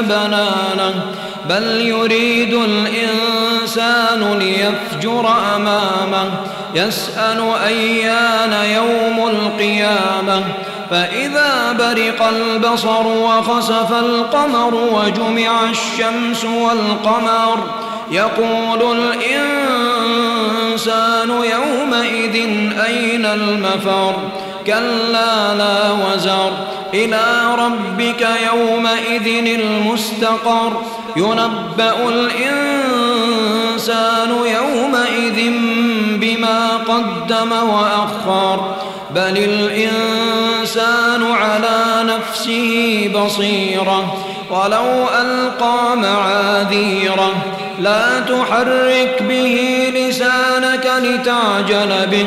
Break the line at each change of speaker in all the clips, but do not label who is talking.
بنانه بل يريد الإنسان ليفجر أمامه. يسأل أيان يوم القيامة. فإذا برق البصر وخسف القمر وجمع الشمس والقمر يقول الإنسان يومئذ أين المفر؟ كلا لا وزر إلى ربك يومئذ المستقر. ينبأ الإنسان يومئذ بما قدم وأخر. بل الإنسان على نفسه بصيرة. ولو ألقى معاذيره. لا تحرك به لسانك لتعجل به.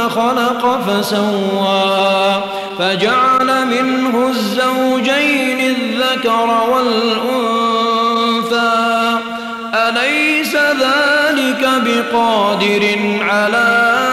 فخلق فسوى فجعل منه الزوجين الذكر والأنثى. أليس ذلك بقادر على